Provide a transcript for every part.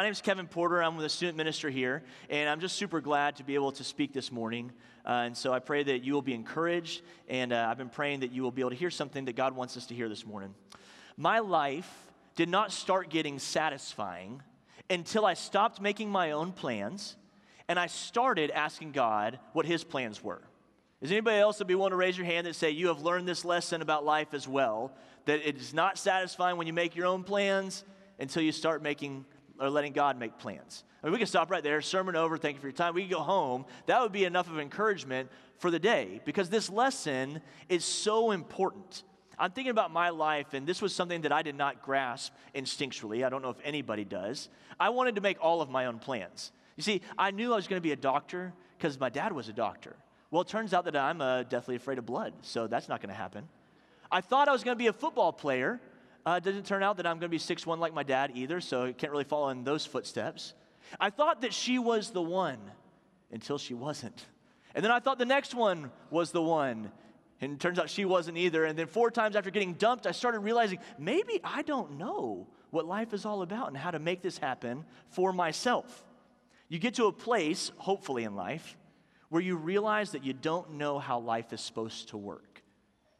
my name is Kevin Porter. I'm the student minister here, and I'm just super glad to be able to speak this morning. Uh, and so I pray that you will be encouraged, and uh, I've been praying that you will be able to hear something that God wants us to hear this morning. My life did not start getting satisfying until I stopped making my own plans and I started asking God what His plans were. Is anybody else that be willing to raise your hand that say you have learned this lesson about life as well? That it is not satisfying when you make your own plans until you start making or letting God make plans. I mean, we can stop right there, sermon over, thank you for your time. We can go home. That would be enough of encouragement for the day because this lesson is so important. I'm thinking about my life, and this was something that I did not grasp instinctually. I don't know if anybody does. I wanted to make all of my own plans. You see, I knew I was going to be a doctor because my dad was a doctor. Well, it turns out that I'm uh, deathly afraid of blood, so that's not going to happen. I thought I was going to be a football player uh, it didn't turn out that I'm going to be six one like my dad either, so I can't really follow in those footsteps. I thought that she was the one until she wasn't. And then I thought the next one was the one. And it turns out she wasn't either. And then four times after getting dumped, I started realizing maybe I don't know what life is all about and how to make this happen for myself. You get to a place, hopefully in life, where you realize that you don't know how life is supposed to work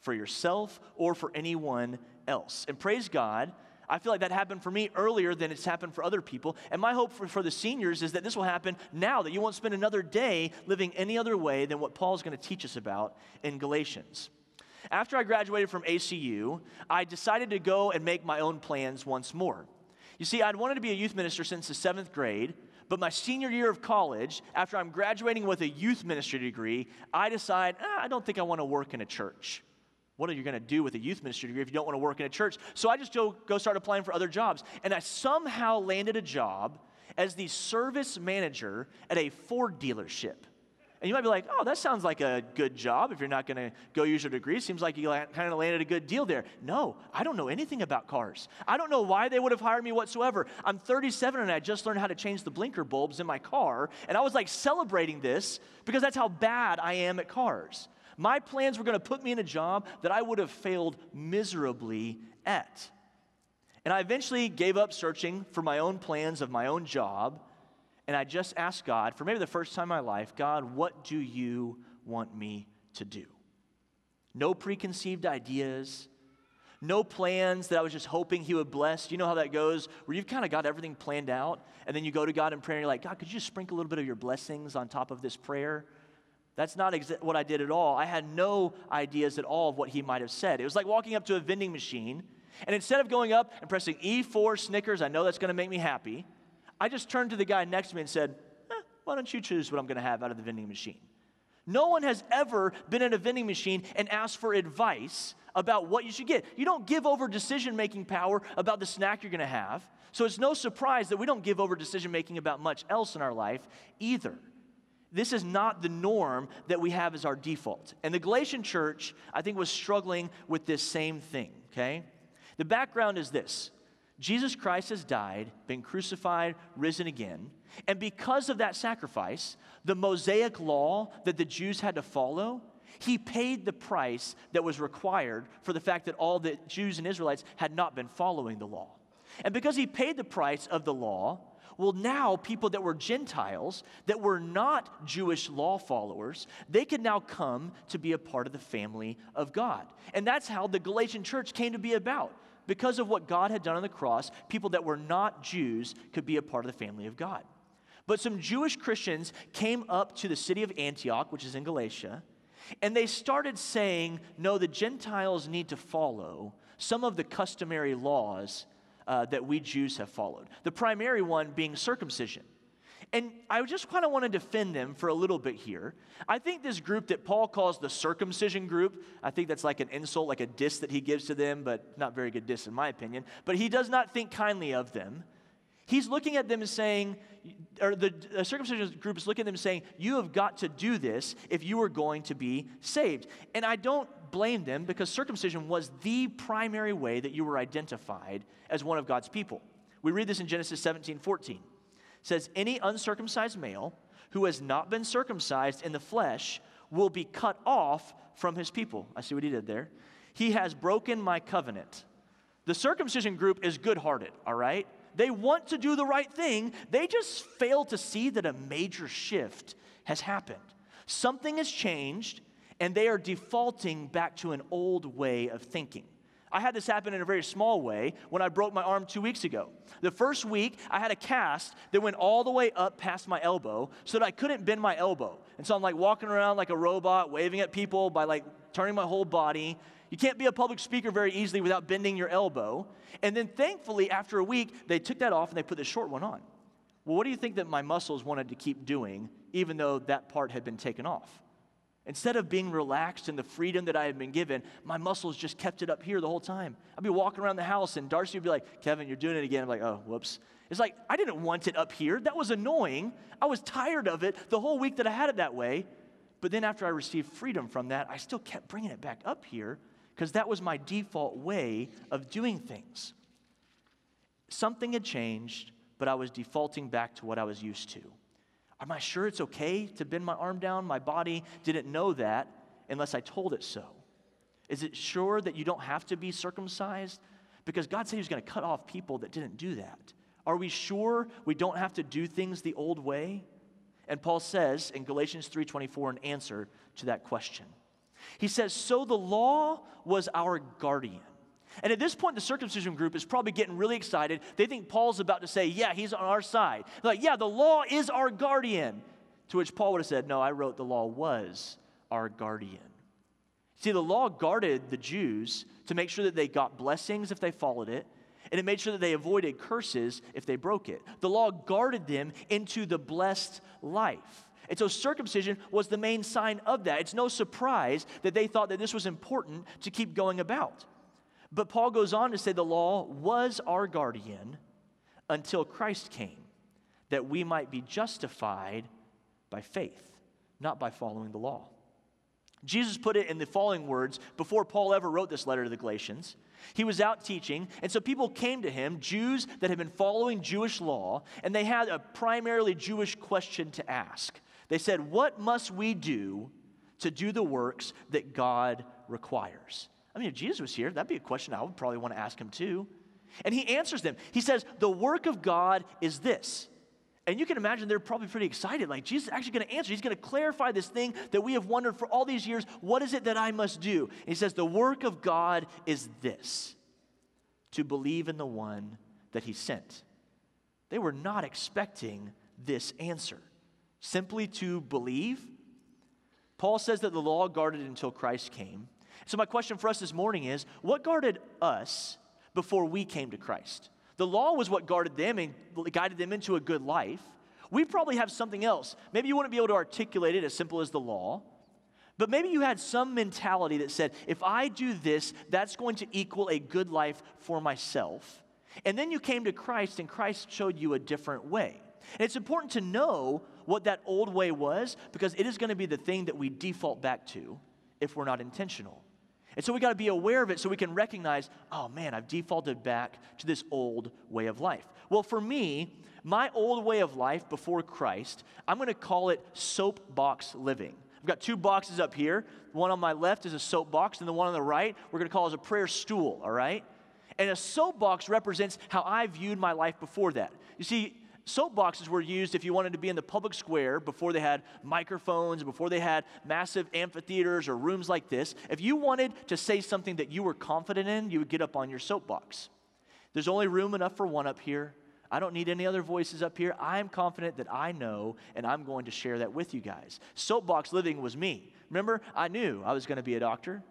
for yourself or for anyone else. And praise God, I feel like that happened for me earlier than it's happened for other people. And my hope for, for the seniors is that this will happen now, that you won't spend another day living any other way than what Paul's going to teach us about in Galatians. After I graduated from ACU, I decided to go and make my own plans once more. You see, I'd wanted to be a youth minister since the seventh grade, but my senior year of college, after I'm graduating with a youth ministry degree, I decide, ah, I don't think I want to work in a church. What are you going to do with a youth ministry degree if you don't want to work in a church? So I just go, go start applying for other jobs. And I somehow landed a job as the service manager at a Ford dealership. And you might be like, oh, that sounds like a good job if you're not going to go use your degree. Seems like you kind of landed a good deal there. No, I don't know anything about cars. I don't know why they would have hired me whatsoever. I'm 37 and I just learned how to change the blinker bulbs in my car. And I was like celebrating this because that's how bad I am at cars. My plans were going to put me in a job that I would have failed miserably at. And I eventually gave up searching for my own plans of my own job. And I just asked God, for maybe the first time in my life, God, what do you want me to do? No preconceived ideas, no plans that I was just hoping He would bless. You know how that goes, where you've kind of got everything planned out, and then you go to God in prayer and you're like, God, could you just sprinkle a little bit of your blessings on top of this prayer? That's not exa- what I did at all. I had no ideas at all of what he might have said. It was like walking up to a vending machine, and instead of going up and pressing E4 Snickers, I know that's going to make me happy, I just turned to the guy next to me and said, eh, Why don't you choose what I'm going to have out of the vending machine? No one has ever been in a vending machine and asked for advice about what you should get. You don't give over decision making power about the snack you're going to have. So it's no surprise that we don't give over decision making about much else in our life either. This is not the norm that we have as our default. And the Galatian church, I think, was struggling with this same thing, okay? The background is this Jesus Christ has died, been crucified, risen again. And because of that sacrifice, the Mosaic law that the Jews had to follow, he paid the price that was required for the fact that all the Jews and Israelites had not been following the law. And because he paid the price of the law, well, now people that were Gentiles, that were not Jewish law followers, they could now come to be a part of the family of God. And that's how the Galatian church came to be about. Because of what God had done on the cross, people that were not Jews could be a part of the family of God. But some Jewish Christians came up to the city of Antioch, which is in Galatia, and they started saying, no, the Gentiles need to follow some of the customary laws uh, that we Jews have followed. The primary one being circumcision. And I just kind of want to defend them for a little bit here. I think this group that Paul calls the circumcision group, I think that's like an insult, like a diss that he gives to them, but not very good diss in my opinion. But he does not think kindly of them. He's looking at them and saying, or the, the circumcision group is looking at them saying, You have got to do this if you are going to be saved. And I don't blame them because circumcision was the primary way that you were identified as one of God's people. We read this in Genesis 17 14. It says, Any uncircumcised male who has not been circumcised in the flesh will be cut off from his people. I see what he did there. He has broken my covenant. The circumcision group is good hearted, all right? They want to do the right thing. They just fail to see that a major shift has happened. Something has changed, and they are defaulting back to an old way of thinking. I had this happen in a very small way when I broke my arm two weeks ago. The first week, I had a cast that went all the way up past my elbow so that I couldn't bend my elbow. And so I'm like walking around like a robot, waving at people by like turning my whole body. You can't be a public speaker very easily without bending your elbow. And then thankfully, after a week, they took that off and they put the short one on. Well, what do you think that my muscles wanted to keep doing, even though that part had been taken off? Instead of being relaxed in the freedom that I had been given, my muscles just kept it up here the whole time. I'd be walking around the house and Darcy would be like, Kevin, you're doing it again. I'm like, oh, whoops. It's like, I didn't want it up here. That was annoying. I was tired of it the whole week that I had it that way. But then after I received freedom from that, I still kept bringing it back up here because that was my default way of doing things. Something had changed, but I was defaulting back to what I was used to. Am I sure it's okay to bend my arm down? My body didn't know that unless I told it so. Is it sure that you don't have to be circumcised? Because God said He was going to cut off people that didn't do that. Are we sure we don't have to do things the old way? And Paul says in Galatians 3:24 an answer to that question. He says, "So the law was our guardian." And at this point, the circumcision group is probably getting really excited. They think Paul's about to say, Yeah, he's on our side. They're like, yeah, the law is our guardian. To which Paul would have said, No, I wrote the law was our guardian. See, the law guarded the Jews to make sure that they got blessings if they followed it, and it made sure that they avoided curses if they broke it. The law guarded them into the blessed life. And so circumcision was the main sign of that. It's no surprise that they thought that this was important to keep going about. But Paul goes on to say the law was our guardian until Christ came, that we might be justified by faith, not by following the law. Jesus put it in the following words before Paul ever wrote this letter to the Galatians. He was out teaching, and so people came to him, Jews that had been following Jewish law, and they had a primarily Jewish question to ask. They said, What must we do to do the works that God requires? I mean, if Jesus was here, that'd be a question I would probably want to ask him too. And he answers them. He says, The work of God is this. And you can imagine they're probably pretty excited. Like, Jesus is actually going to answer. He's going to clarify this thing that we have wondered for all these years what is it that I must do? And he says, The work of God is this to believe in the one that he sent. They were not expecting this answer. Simply to believe. Paul says that the law guarded until Christ came. So, my question for us this morning is what guarded us before we came to Christ? The law was what guarded them and guided them into a good life. We probably have something else. Maybe you wouldn't be able to articulate it as simple as the law, but maybe you had some mentality that said, if I do this, that's going to equal a good life for myself. And then you came to Christ, and Christ showed you a different way. And it's important to know what that old way was because it is going to be the thing that we default back to if we're not intentional. And so we got to be aware of it so we can recognize, oh man, I've defaulted back to this old way of life. Well, for me, my old way of life before Christ, I'm going to call it soapbox living. I've got two boxes up here. One on my left is a soapbox, and the one on the right, we're going to call as a prayer stool, all right? And a soapbox represents how I viewed my life before that. You see, soapboxes were used if you wanted to be in the public square before they had microphones, before they had massive amphitheaters or rooms like this. If you wanted to say something that you were confident in, you would get up on your soapbox. There's only room enough for one up here. I don't need any other voices up here. I'm confident that I know, and I'm going to share that with you guys. Soapbox living was me. Remember, I knew I was going to be a doctor.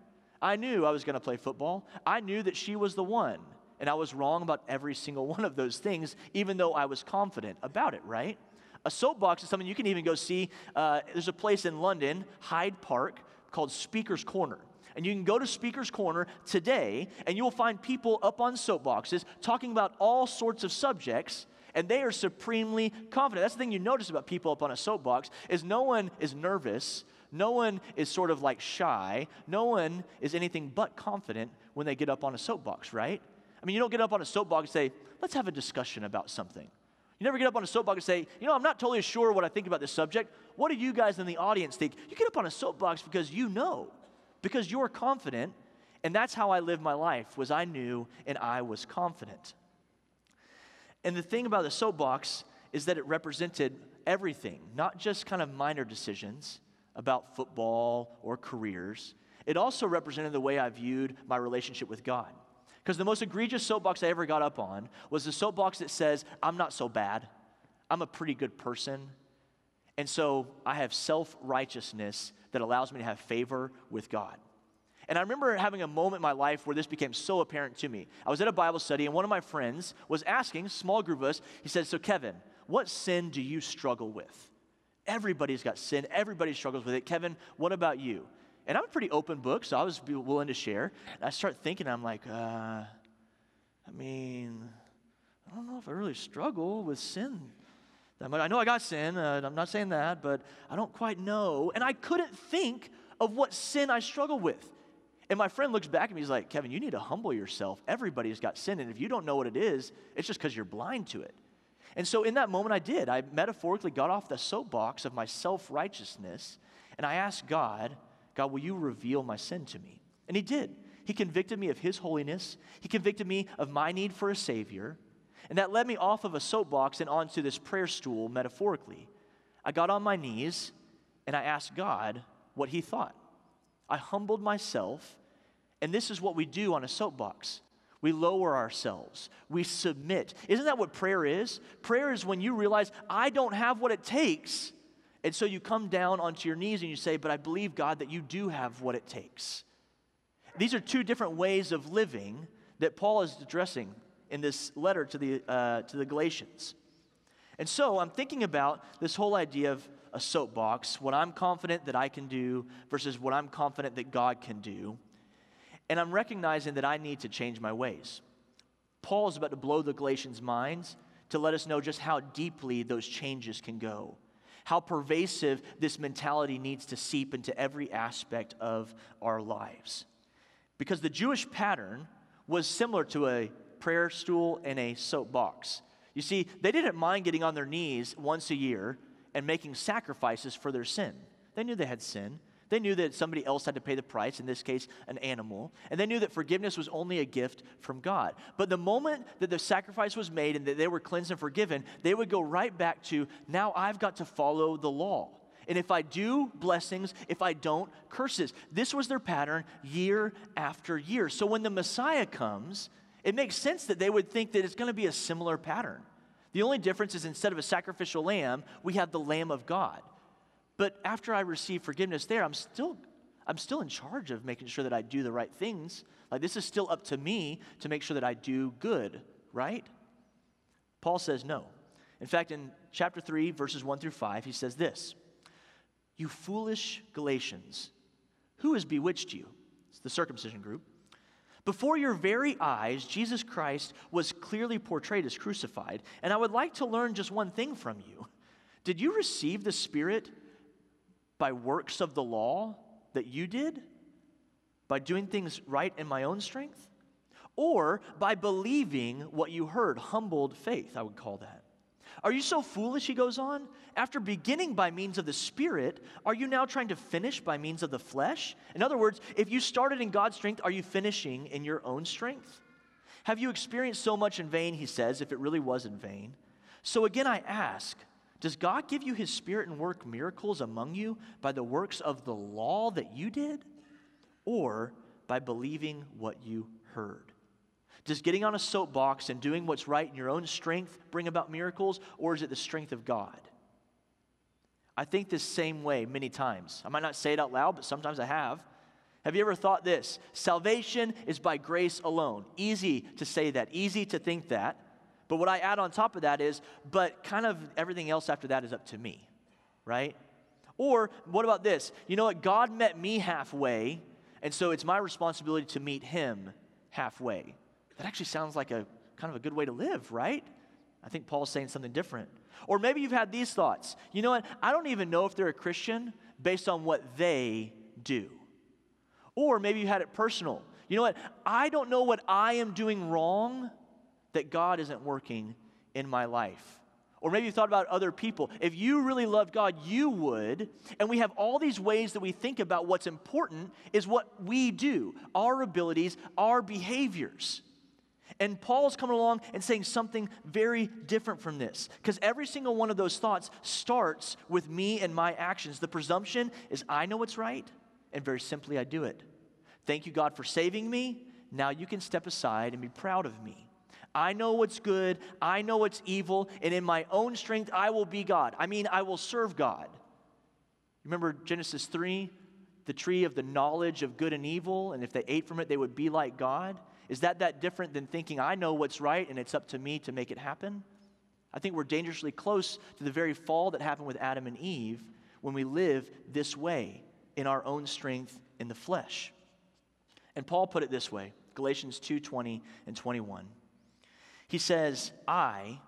I knew I was going to play football. I knew that she was the one. And I was wrong about every single one of those things, even though I was confident about it, right? A soapbox is something you can even go see. Uh, there's a place in London, Hyde Park, called Speaker's Corner. And you can go to Speaker's Corner today, and you will find people up on soapboxes talking about all sorts of subjects and they are supremely confident. That's the thing you notice about people up on a soapbox is no one is nervous, no one is sort of like shy, no one is anything but confident when they get up on a soapbox, right? I mean, you don't get up on a soapbox and say, let's have a discussion about something. You never get up on a soapbox and say, you know, I'm not totally sure what I think about this subject. What do you guys in the audience think? You get up on a soapbox because you know, because you're confident. And that's how I lived my life, was I knew and I was confident. And the thing about the soapbox is that it represented everything, not just kind of minor decisions about football or careers. It also represented the way I viewed my relationship with God. Because the most egregious soapbox I ever got up on was the soapbox that says, I'm not so bad. I'm a pretty good person. And so I have self righteousness that allows me to have favor with God. And I remember having a moment in my life where this became so apparent to me. I was at a Bible study, and one of my friends was asking, small group of us, he said, So, Kevin, what sin do you struggle with? Everybody's got sin, everybody struggles with it. Kevin, what about you? And I'm a pretty open book, so I was willing to share. And I start thinking, I'm like, uh, I mean, I don't know if I really struggle with sin. I know I got sin, uh, I'm not saying that, but I don't quite know. And I couldn't think of what sin I struggle with. And my friend looks back at me, he's like, Kevin, you need to humble yourself. Everybody's got sin, and if you don't know what it is, it's just because you're blind to it. And so in that moment, I did. I metaphorically got off the soapbox of my self righteousness, and I asked God, God, will you reveal my sin to me? And He did. He convicted me of His holiness, He convicted me of my need for a Savior. And that led me off of a soapbox and onto this prayer stool, metaphorically. I got on my knees and I asked God what He thought. I humbled myself, and this is what we do on a soapbox. We lower ourselves. We submit. Isn't that what prayer is? Prayer is when you realize, I don't have what it takes. And so you come down onto your knees and you say, But I believe, God, that you do have what it takes. These are two different ways of living that Paul is addressing in this letter to the, uh, to the Galatians. And so I'm thinking about this whole idea of a soapbox, what I'm confident that I can do versus what I'm confident that God can do. And I'm recognizing that I need to change my ways. Paul is about to blow the Galatians' minds to let us know just how deeply those changes can go, how pervasive this mentality needs to seep into every aspect of our lives. Because the Jewish pattern was similar to a prayer stool and a soapbox. You see, they didn't mind getting on their knees once a year and making sacrifices for their sin. They knew they had sin, they knew that somebody else had to pay the price, in this case, an animal. And they knew that forgiveness was only a gift from God. But the moment that the sacrifice was made and that they were cleansed and forgiven, they would go right back to now I've got to follow the law. And if I do, blessings. If I don't, curses. This was their pattern year after year. So when the Messiah comes, it makes sense that they would think that it's going to be a similar pattern. The only difference is instead of a sacrificial lamb, we have the Lamb of God. But after I receive forgiveness there, I'm still I'm still in charge of making sure that I do the right things. Like this is still up to me to make sure that I do good, right? Paul says no. In fact, in chapter 3, verses 1 through 5, he says this You foolish Galatians, who has bewitched you? It's the circumcision group. Before your very eyes, Jesus Christ was clearly portrayed as crucified. And I would like to learn just one thing from you. Did you receive the Spirit by works of the law that you did? By doing things right in my own strength? Or by believing what you heard, humbled faith, I would call that. Are you so foolish, he goes on? After beginning by means of the Spirit, are you now trying to finish by means of the flesh? In other words, if you started in God's strength, are you finishing in your own strength? Have you experienced so much in vain, he says, if it really was in vain? So again, I ask, does God give you his spirit and work miracles among you by the works of the law that you did or by believing what you heard? Does getting on a soapbox and doing what's right in your own strength bring about miracles or is it the strength of God? I think this same way many times. I might not say it out loud, but sometimes I have. Have you ever thought this? Salvation is by grace alone. Easy to say that, easy to think that. But what I add on top of that is, but kind of everything else after that is up to me, right? Or what about this? You know what? God met me halfway, and so it's my responsibility to meet him halfway. That actually sounds like a kind of a good way to live, right? I think Paul's saying something different. Or maybe you've had these thoughts. You know what? I don't even know if they're a Christian based on what they do. Or maybe you had it personal. You know what? I don't know what I am doing wrong that God isn't working in my life. Or maybe you thought about other people. If you really loved God, you would. And we have all these ways that we think about what's important is what we do, our abilities, our behaviors. And Paul's coming along and saying something very different from this. Because every single one of those thoughts starts with me and my actions. The presumption is I know what's right, and very simply, I do it. Thank you, God, for saving me. Now you can step aside and be proud of me. I know what's good, I know what's evil, and in my own strength, I will be God. I mean, I will serve God. Remember Genesis 3? The tree of the knowledge of good and evil, and if they ate from it, they would be like God. Is that that different than thinking, I know what's right and it's up to me to make it happen? I think we're dangerously close to the very fall that happened with Adam and Eve when we live this way in our own strength in the flesh. And Paul put it this way Galatians 2 20 and 21. He says, I,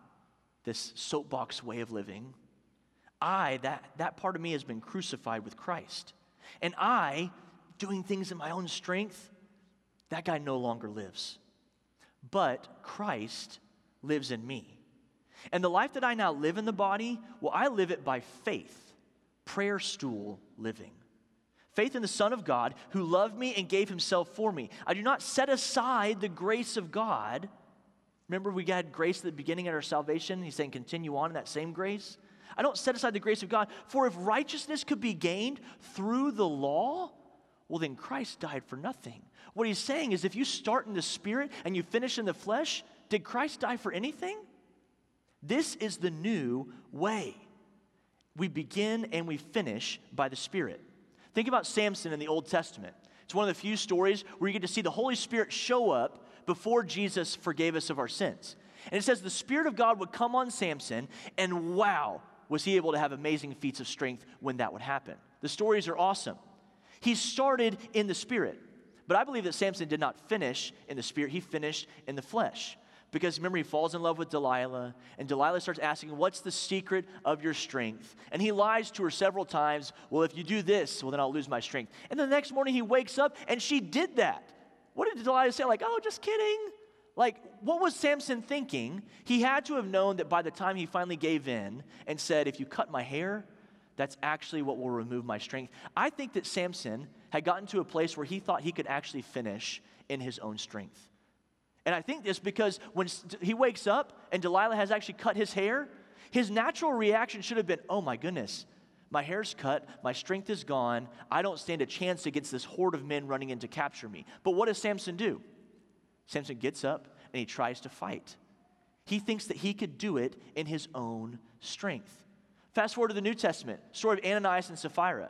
this soapbox way of living, I, that, that part of me has been crucified with Christ. And I, doing things in my own strength, that guy no longer lives. But Christ lives in me. And the life that I now live in the body, well, I live it by faith, prayer stool living. Faith in the Son of God who loved me and gave himself for me. I do not set aside the grace of God. Remember, we had grace at the beginning of our salvation. He's saying, continue on in that same grace. I don't set aside the grace of God. For if righteousness could be gained through the law, well, then Christ died for nothing. What he's saying is if you start in the spirit and you finish in the flesh, did Christ die for anything? This is the new way. We begin and we finish by the Spirit. Think about Samson in the Old Testament. It's one of the few stories where you get to see the Holy Spirit show up before Jesus forgave us of our sins. And it says the Spirit of God would come on Samson, and wow, was he able to have amazing feats of strength when that would happen. The stories are awesome. He started in the spirit. But I believe that Samson did not finish in the spirit, he finished in the flesh. Because remember, he falls in love with Delilah, and Delilah starts asking, What's the secret of your strength? And he lies to her several times, Well, if you do this, well, then I'll lose my strength. And the next morning he wakes up, and she did that. What did Delilah say? Like, Oh, just kidding. Like, what was Samson thinking? He had to have known that by the time he finally gave in and said, If you cut my hair, that's actually what will remove my strength. I think that Samson had gotten to a place where he thought he could actually finish in his own strength. And I think this because when he wakes up and Delilah has actually cut his hair, his natural reaction should have been, oh my goodness, my hair's cut, my strength is gone, I don't stand a chance against this horde of men running in to capture me. But what does Samson do? Samson gets up and he tries to fight. He thinks that he could do it in his own strength. Fast forward to the New Testament, story of Ananias and Sapphira.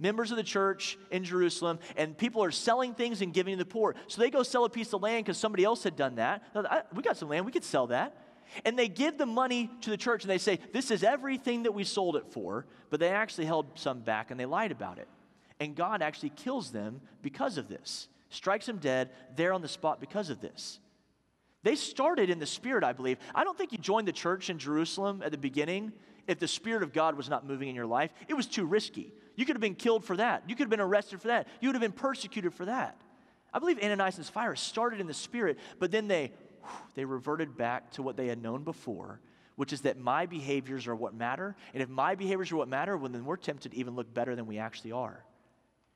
Members of the church in Jerusalem, and people are selling things and giving to the poor. So they go sell a piece of land because somebody else had done that. We got some land, we could sell that. And they give the money to the church and they say, This is everything that we sold it for, but they actually held some back and they lied about it. And God actually kills them because of this, strikes them dead there on the spot because of this. They started in the spirit, I believe. I don't think you joined the church in Jerusalem at the beginning if the Spirit of God was not moving in your life. It was too risky. You could have been killed for that. You could have been arrested for that. You would have been persecuted for that. I believe Ananias and Sapphira started in the Spirit, but then they, they reverted back to what they had known before, which is that my behaviors are what matter. And if my behaviors are what matter, well, then we're tempted to even look better than we actually are.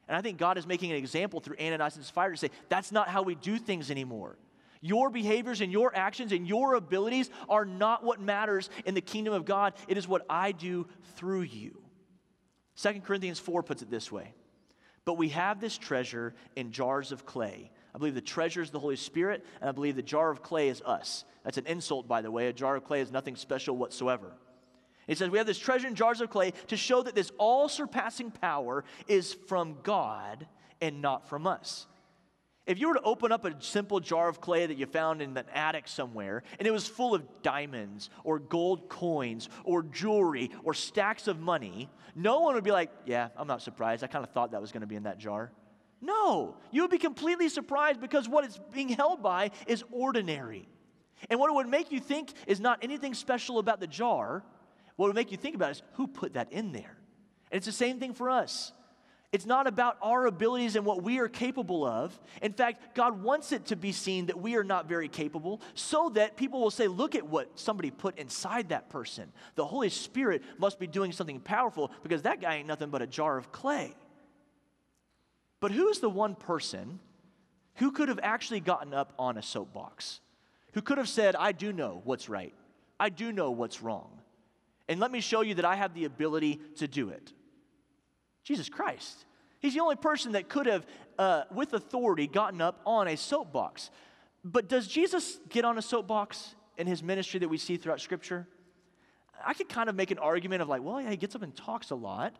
And I think God is making an example through Ananias and Sapphira to say, that's not how we do things anymore. Your behaviors and your actions and your abilities are not what matters in the kingdom of God. It is what I do through you. 2 Corinthians 4 puts it this way But we have this treasure in jars of clay. I believe the treasure is the Holy Spirit, and I believe the jar of clay is us. That's an insult, by the way. A jar of clay is nothing special whatsoever. It says, We have this treasure in jars of clay to show that this all surpassing power is from God and not from us. If you were to open up a simple jar of clay that you found in an attic somewhere, and it was full of diamonds or gold coins or jewelry or stacks of money, no one would be like, Yeah, I'm not surprised. I kind of thought that was going to be in that jar. No, you would be completely surprised because what it's being held by is ordinary. And what it would make you think is not anything special about the jar. What would make you think about is who put that in there. And it's the same thing for us. It's not about our abilities and what we are capable of. In fact, God wants it to be seen that we are not very capable so that people will say, look at what somebody put inside that person. The Holy Spirit must be doing something powerful because that guy ain't nothing but a jar of clay. But who's the one person who could have actually gotten up on a soapbox? who could have said, I do know what's right, I do know what's wrong. And let me show you that I have the ability to do it. Jesus Christ. He's the only person that could have, uh, with authority, gotten up on a soapbox. But does Jesus get on a soapbox in his ministry that we see throughout Scripture? I could kind of make an argument of like, well, yeah, he gets up and talks a lot.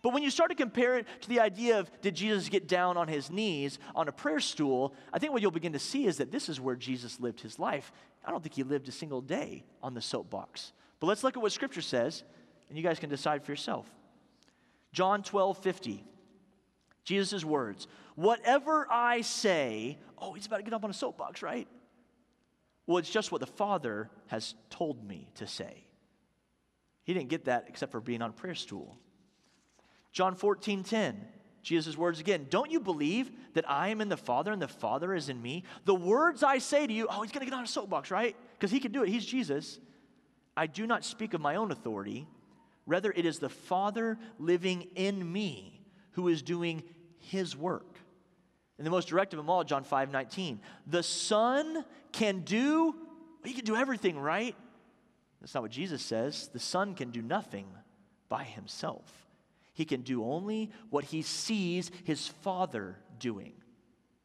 But when you start to compare it to the idea of did Jesus get down on his knees on a prayer stool, I think what you'll begin to see is that this is where Jesus lived his life. I don't think he lived a single day on the soapbox. But let's look at what Scripture says, and you guys can decide for yourself. John 12, 50. Jesus' words, whatever I say, oh, he's about to get up on a soapbox, right? Well, it's just what the Father has told me to say. He didn't get that except for being on a prayer stool. John 14, 10. Jesus' words again. Don't you believe that I am in the Father and the Father is in me? The words I say to you, oh, he's going to get on a soapbox, right? Because he can do it. He's Jesus. I do not speak of my own authority. Rather, it is the Father living in me who is doing his work. And the most direct of them all, John 5 19. The Son can do, he can do everything, right? That's not what Jesus says. The Son can do nothing by himself. He can do only what he sees his Father doing.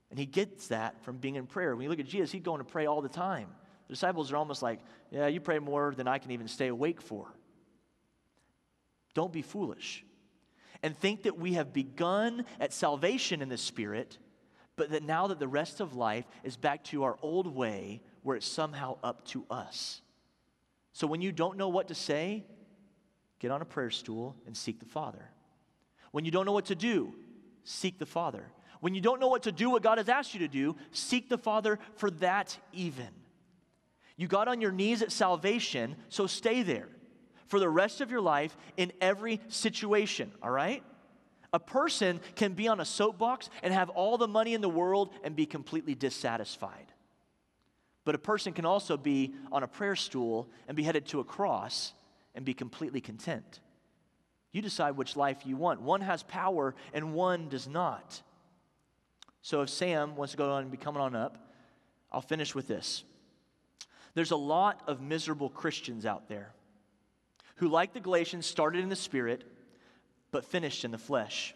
And he gets that from being in prayer. When you look at Jesus, going to pray all the time. The disciples are almost like, Yeah, you pray more than I can even stay awake for. Don't be foolish and think that we have begun at salvation in the Spirit, but that now that the rest of life is back to our old way where it's somehow up to us. So when you don't know what to say, get on a prayer stool and seek the Father. When you don't know what to do, seek the Father. When you don't know what to do, what God has asked you to do, seek the Father for that even. You got on your knees at salvation, so stay there for the rest of your life in every situation, all right? A person can be on a soapbox and have all the money in the world and be completely dissatisfied. But a person can also be on a prayer stool and be headed to a cross and be completely content. You decide which life you want. One has power and one does not. So if Sam wants to go on and be coming on up, I'll finish with this. There's a lot of miserable Christians out there who, like the Galatians, started in the spirit but finished in the flesh.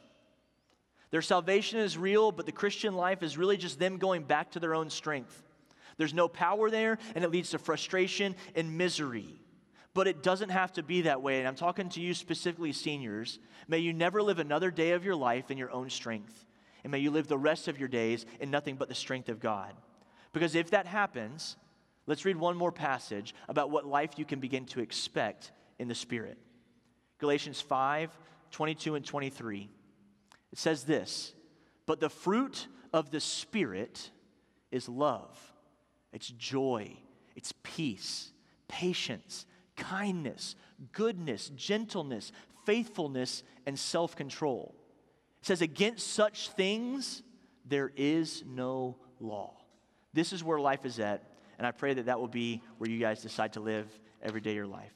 Their salvation is real, but the Christian life is really just them going back to their own strength. There's no power there, and it leads to frustration and misery. But it doesn't have to be that way. And I'm talking to you specifically, seniors. May you never live another day of your life in your own strength. And may you live the rest of your days in nothing but the strength of God. Because if that happens, let's read one more passage about what life you can begin to expect in the Spirit. Galatians 5 22 and 23. It says this But the fruit of the Spirit is love, it's joy, it's peace, patience, kindness, goodness, gentleness, faithfulness, and self control. It says, Against such things there is no law. This is where life is at, and I pray that that will be where you guys decide to live every day of your life.